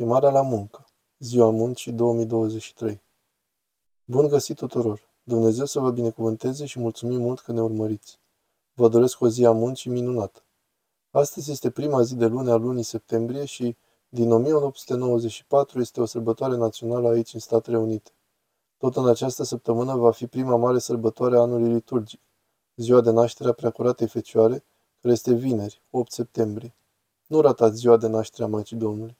Chemarea la muncă. Ziua Muncii 2023. Bun găsit tuturor! Dumnezeu să vă binecuvânteze și mulțumim mult că ne urmăriți. Vă doresc o zi a muncii minunată. Astăzi este prima zi de luni a lunii septembrie și din 1894 este o sărbătoare națională aici în Statele Unite. Tot în această săptămână va fi prima mare sărbătoare a anului liturgic, ziua de naștere a Preacuratei Fecioare, care este vineri, 8 septembrie. Nu ratați ziua de naștere a Maicii Domnului.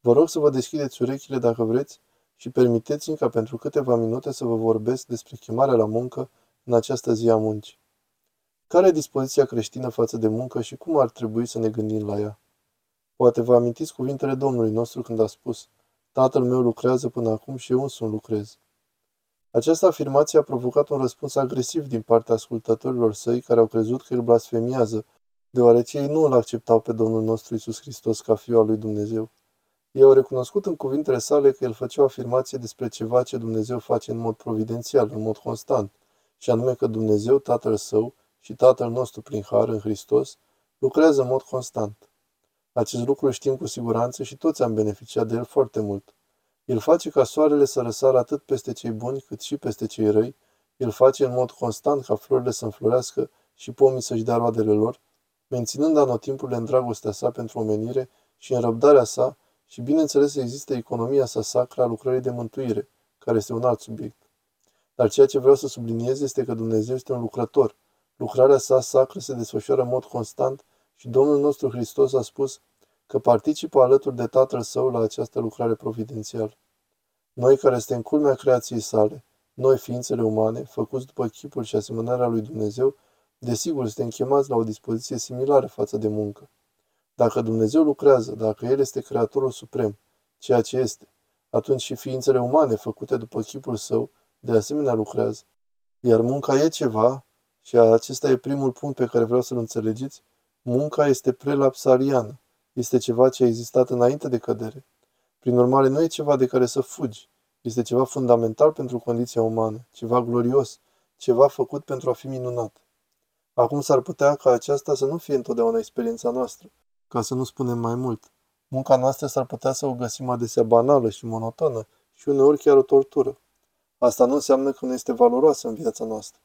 Vă rog să vă deschideți urechile dacă vreți și permiteți-mi ca pentru câteva minute să vă vorbesc despre chemarea la muncă în această zi a muncii. Care e dispoziția creștină față de muncă și cum ar trebui să ne gândim la ea? Poate vă amintiți cuvintele Domnului nostru când a spus, Tatăl meu lucrează până acum și eu însumi lucrez. Această afirmație a provocat un răspuns agresiv din partea ascultătorilor săi care au crezut că îl blasfemiază, deoarece ei nu îl acceptau pe Domnul nostru Isus Hristos ca Fiul al lui Dumnezeu. Ei au recunoscut în cuvintele sale că el făcea o afirmație despre ceva ce Dumnezeu face în mod providențial, în mod constant, și anume că Dumnezeu, Tatăl Său și Tatăl nostru prin Har în Hristos, lucrează în mod constant. Acest lucru știm cu siguranță și toți am beneficiat de el foarte mult. El face ca soarele să răsară atât peste cei buni cât și peste cei răi, el face în mod constant ca florile să înflorească și pomii să-și dea roadele lor, menținând anotimpurile în dragostea sa pentru omenire și în răbdarea sa, și bineînțeles există economia sa sacra a lucrării de mântuire, care este un alt subiect. Dar ceea ce vreau să subliniez este că Dumnezeu este un lucrător. Lucrarea sa sacră se desfășoară în mod constant și Domnul nostru Hristos a spus că participă alături de Tatăl Său la această lucrare providențială. Noi care suntem culmea creației sale, noi ființele umane, făcuți după chipul și asemănarea lui Dumnezeu, desigur suntem chemați la o dispoziție similară față de muncă. Dacă Dumnezeu lucrează, dacă El este Creatorul Suprem, ceea ce este, atunci și ființele umane făcute după chipul său, de asemenea lucrează. Iar munca e ceva, și acesta e primul punct pe care vreau să-l înțelegeți, munca este prelapsariană, este ceva ce a existat înainte de cădere. Prin urmare, nu e ceva de care să fugi, este ceva fundamental pentru condiția umană, ceva glorios, ceva făcut pentru a fi minunat. Acum s-ar putea ca aceasta să nu fie întotdeauna experiența noastră, ca să nu spunem mai mult. Munca noastră s-ar putea să o găsim adesea banală și monotonă și uneori chiar o tortură. Asta nu înseamnă că nu este valoroasă în viața noastră.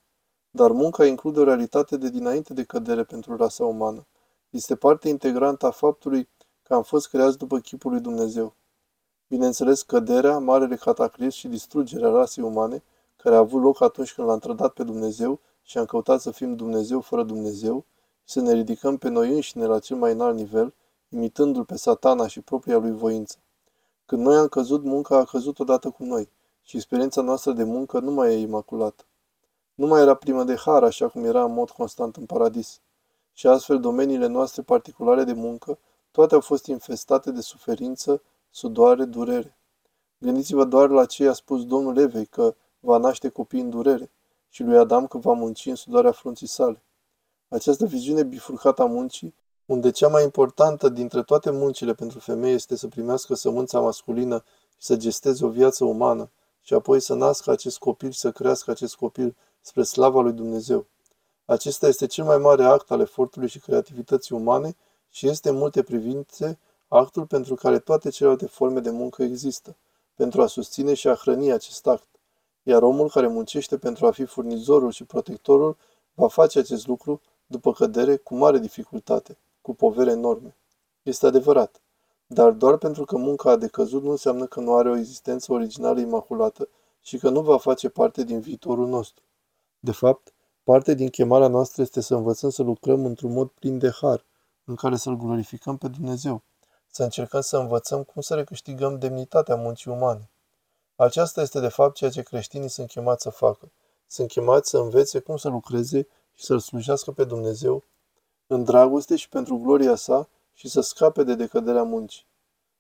Dar munca include o realitate de dinainte de cădere pentru rasa umană. Este parte integrantă a faptului că am fost creați după chipul lui Dumnezeu. Bineînțeles, căderea, marele cataclism și distrugerea rasei umane, care a avut loc atunci când l-am trădat pe Dumnezeu și am căutat să fim Dumnezeu fără Dumnezeu, să ne ridicăm pe noi înșine la cel mai înalt nivel, imitându-l pe satana și propria lui voință. Când noi am căzut, munca a căzut odată cu noi și experiența noastră de muncă nu mai e imaculată. Nu mai era primă de har așa cum era în mod constant în paradis. Și astfel domeniile noastre particulare de muncă, toate au fost infestate de suferință, sudoare, durere. Gândiți-vă doar la ce a spus Domnul Evei că va naște copii în durere și lui Adam că va munci în sudoarea frunții sale. Această viziune bifurcată a muncii, unde cea mai importantă dintre toate muncile pentru femeie este să primească sămânța masculină și să gesteze o viață umană, și apoi să nască acest copil și să crească acest copil spre slava lui Dumnezeu. Acesta este cel mai mare act al efortului și creativității umane și este în multe privințe actul pentru care toate celelalte forme de muncă există, pentru a susține și a hrăni acest act. Iar omul care muncește pentru a fi furnizorul și protectorul va face acest lucru după cădere, cu mare dificultate, cu povere enorme. Este adevărat. Dar doar pentru că munca a decăzut nu înseamnă că nu are o existență originală imaculată și că nu va face parte din viitorul nostru. De fapt, parte din chemarea noastră este să învățăm să lucrăm într-un mod plin de har, în care să-L glorificăm pe Dumnezeu, să încercăm să învățăm cum să recâștigăm demnitatea muncii umane. Aceasta este de fapt ceea ce creștinii sunt chemați să facă. Sunt chemați să învețe cum să lucreze și să-L slujească pe Dumnezeu în dragoste și pentru gloria sa și să scape de decăderea muncii.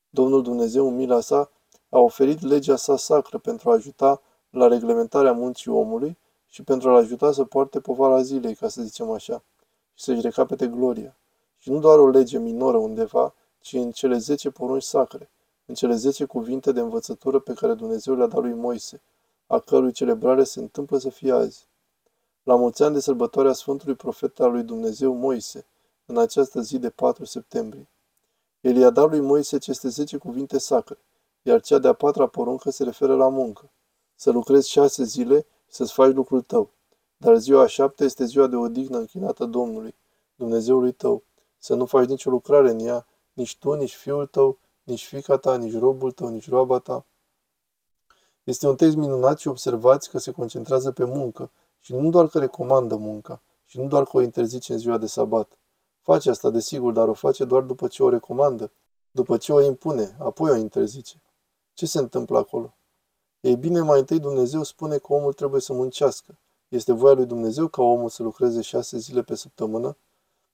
Domnul Dumnezeu, în mila sa, a oferit legea sa sacră pentru a ajuta la reglementarea muncii omului și pentru a-l ajuta să poarte povara zilei, ca să zicem așa, și să-și recapete gloria. Și nu doar o lege minoră undeva, ci în cele zece porunci sacre, în cele zece cuvinte de învățătură pe care Dumnezeu le-a dat lui Moise, a cărui celebrare se întâmplă să fie azi la mulți ani de sărbătoarea Sfântului Profet al lui Dumnezeu Moise, în această zi de 4 septembrie. El i-a dat lui Moise aceste zece cuvinte sacre, iar cea de-a patra poruncă se referă la muncă. Să lucrezi șase zile și să-ți faci lucrul tău. Dar ziua a șaptea este ziua de odihnă închinată Domnului, Dumnezeului tău. Să nu faci nicio lucrare în ea, nici tu, nici fiul tău, nici fica ta, nici robul tău, nici roaba ta. Este un text minunat și observați că se concentrează pe muncă și nu doar că recomandă munca și nu doar că o interzice în ziua de sabat. Face asta, desigur, dar o face doar după ce o recomandă, după ce o impune, apoi o interzice. Ce se întâmplă acolo? Ei bine, mai întâi Dumnezeu spune că omul trebuie să muncească. Este voia lui Dumnezeu ca omul să lucreze șase zile pe săptămână?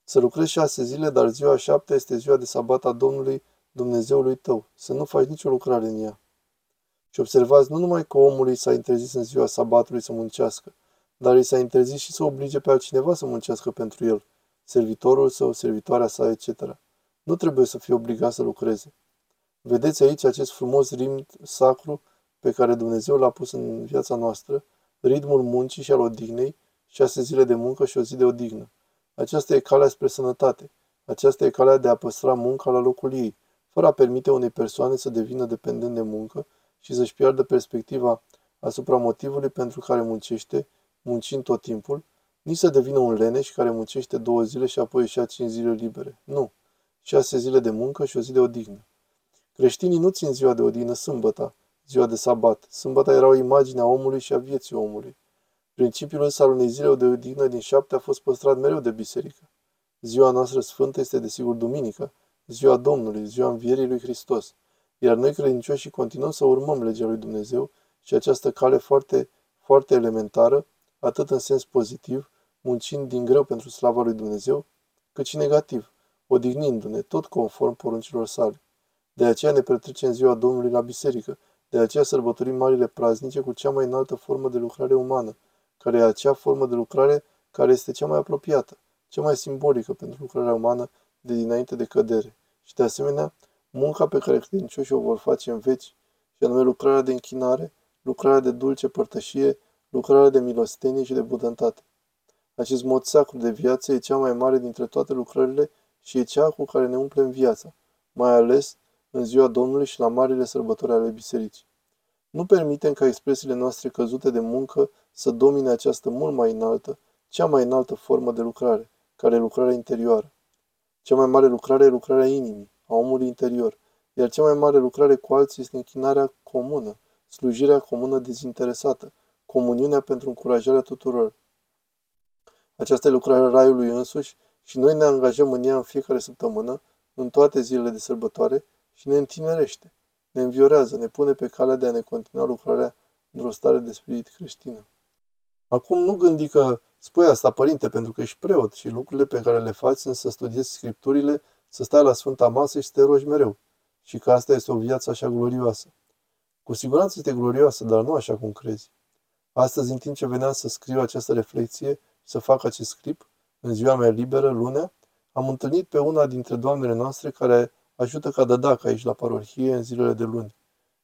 Să lucrezi șase zile, dar ziua șaptea este ziua de sabat a Domnului Dumnezeului tău. Să nu faci nicio lucrare în ea. Și observați nu numai că omului s-a interzis în ziua sabatului să muncească, dar îi s-a interzis și să oblige pe altcineva să muncească pentru el, servitorul său, servitoarea sa, etc. Nu trebuie să fie obligat să lucreze. Vedeți aici acest frumos ritm sacru pe care Dumnezeu l-a pus în viața noastră, ritmul muncii și al odihnei, șase zile de muncă și o zi de odihnă. Aceasta e calea spre sănătate. Aceasta e calea de a păstra munca la locul ei, fără a permite unei persoane să devină dependent de muncă și să-și piardă perspectiva asupra motivului pentru care muncește, muncind tot timpul, nici să devină un leneș care muncește două zile și apoi își ia cinci zile libere. Nu. Șase zile de muncă și o zi de odihnă. Creștinii nu țin ziua de odihnă sâmbăta, ziua de sabat. Sâmbăta era o imagine a omului și a vieții omului. Principiul însă al unei zile de odihnă din șapte a fost păstrat mereu de biserică. Ziua noastră sfântă este desigur duminică, ziua Domnului, ziua învierii lui Hristos. Iar noi credincioși continuăm să urmăm legea lui Dumnezeu și această cale foarte, foarte elementară, atât în sens pozitiv, muncind din greu pentru slava lui Dumnezeu, cât și negativ, odihnindu-ne, tot conform poruncilor sale. De aceea ne petrecem ziua Domnului la biserică, de aceea sărbătorim marile praznice cu cea mai înaltă formă de lucrare umană, care e acea formă de lucrare care este cea mai apropiată, cea mai simbolică pentru lucrarea umană de dinainte de cădere. Și de asemenea, munca pe care credincioșii o vor face în veci, și anume lucrarea de închinare, lucrarea de dulce părtășie, lucrarea de milostenie și de budăntate. Acest mod sacru de viață e cea mai mare dintre toate lucrările și e cea cu care ne umplem viața, mai ales în ziua Domnului și la marile sărbători ale bisericii. Nu permitem ca expresiile noastre căzute de muncă să domine această mult mai înaltă, cea mai înaltă formă de lucrare, care e lucrarea interioară. Cea mai mare lucrare e lucrarea inimii, a omului interior, iar cea mai mare lucrare cu alții este închinarea comună, slujirea comună dezinteresată, comuniunea pentru încurajarea tuturor. Aceasta e lucrarea Raiului însuși și noi ne angajăm în ea în fiecare săptămână, în toate zilele de sărbătoare și ne întinerește, ne înviorează, ne pune pe calea de a ne continua lucrarea într-o stare de spirit creștină. Acum nu gândi că spui asta, părinte, pentru că ești preot și lucrurile pe care le faci sunt să studiezi scripturile, să stai la Sfânta Masă și să te rogi mereu. Și că asta este o viață așa glorioasă. Cu siguranță este glorioasă, dar nu așa cum crezi. Astăzi, în timp ce veneam să scriu această reflexie și să fac acest script, în ziua mea liberă, lunea, am întâlnit pe una dintre doamnele noastre care ajută ca dădac aici la parohie în zilele de luni.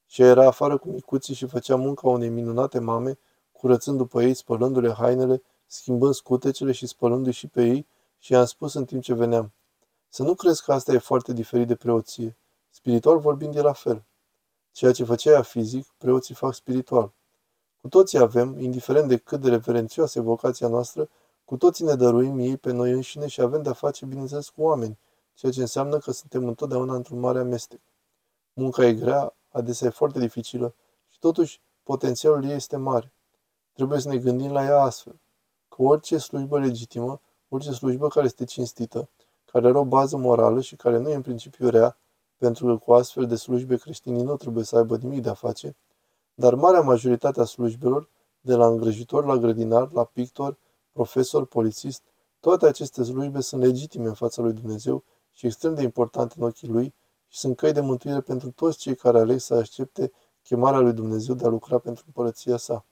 Și era afară cu micuții și făcea munca unei minunate mame, curățând după ei, spălându-le hainele, schimbând scutecele și spălându-i și pe ei, și i-am spus în timp ce veneam. Să nu crezi că asta e foarte diferit de preoție. Spiritual vorbind e la fel. Ceea ce făcea ea fizic, preoții fac spiritual. Cu toții avem, indiferent de cât de reverențioasă e vocația noastră, cu toții ne dăruim ei pe noi înșine și avem de-a face, bineînțeles, cu oameni, ceea ce înseamnă că suntem întotdeauna într-un mare amestec. Munca e grea, adesea e foarte dificilă și totuși potențialul ei este mare. Trebuie să ne gândim la ea astfel, că orice slujbă legitimă, orice slujbă care este cinstită, care are o bază morală și care nu e în principiu rea, pentru că cu astfel de slujbe creștinii nu trebuie să aibă nimic de a face, dar marea majoritate a slujbelor, de la îngrijitor la grădinar, la pictor, profesor, polițist, toate aceste slujbe sunt legitime în fața lui Dumnezeu și extrem de importante în ochii lui și sunt căi de mântuire pentru toți cei care aleg să aștepte chemarea lui Dumnezeu de a lucra pentru împărăția sa.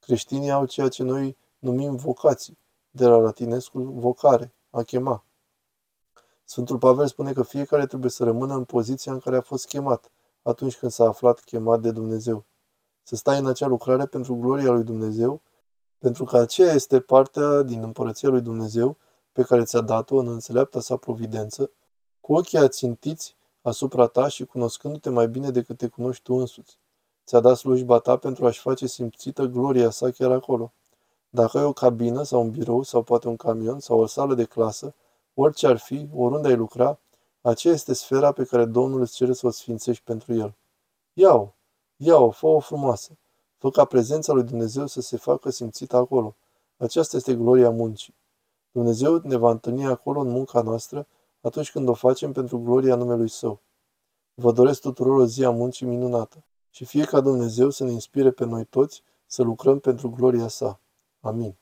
Creștinii au ceea ce noi numim vocații, de la latinescul vocare, a chema. Sfântul Pavel spune că fiecare trebuie să rămână în poziția în care a fost chemat, atunci când s-a aflat chemat de Dumnezeu. Să stai în acea lucrare pentru gloria lui Dumnezeu, pentru că aceea este partea din împărăția lui Dumnezeu pe care ți-a dat-o în înțeleapta sa providență, cu ochii ațintiți asupra ta și cunoscându-te mai bine decât te cunoști tu însuți. Ți-a dat slujba ta pentru a-și face simțită gloria sa chiar acolo. Dacă ai o cabină sau un birou sau poate un camion sau o sală de clasă, orice ar fi, oriunde ai lucra, aceea este sfera pe care Domnul îți cere să o sfințești pentru el. Ia-o, ia-o, fă-o frumoasă. Fă ca prezența lui Dumnezeu să se facă simțită acolo. Aceasta este gloria muncii. Dumnezeu ne va întâlni acolo în munca noastră atunci când o facem pentru gloria numelui Său. Vă doresc tuturor o zi a muncii minunată și fie ca Dumnezeu să ne inspire pe noi toți să lucrăm pentru gloria sa. Amin.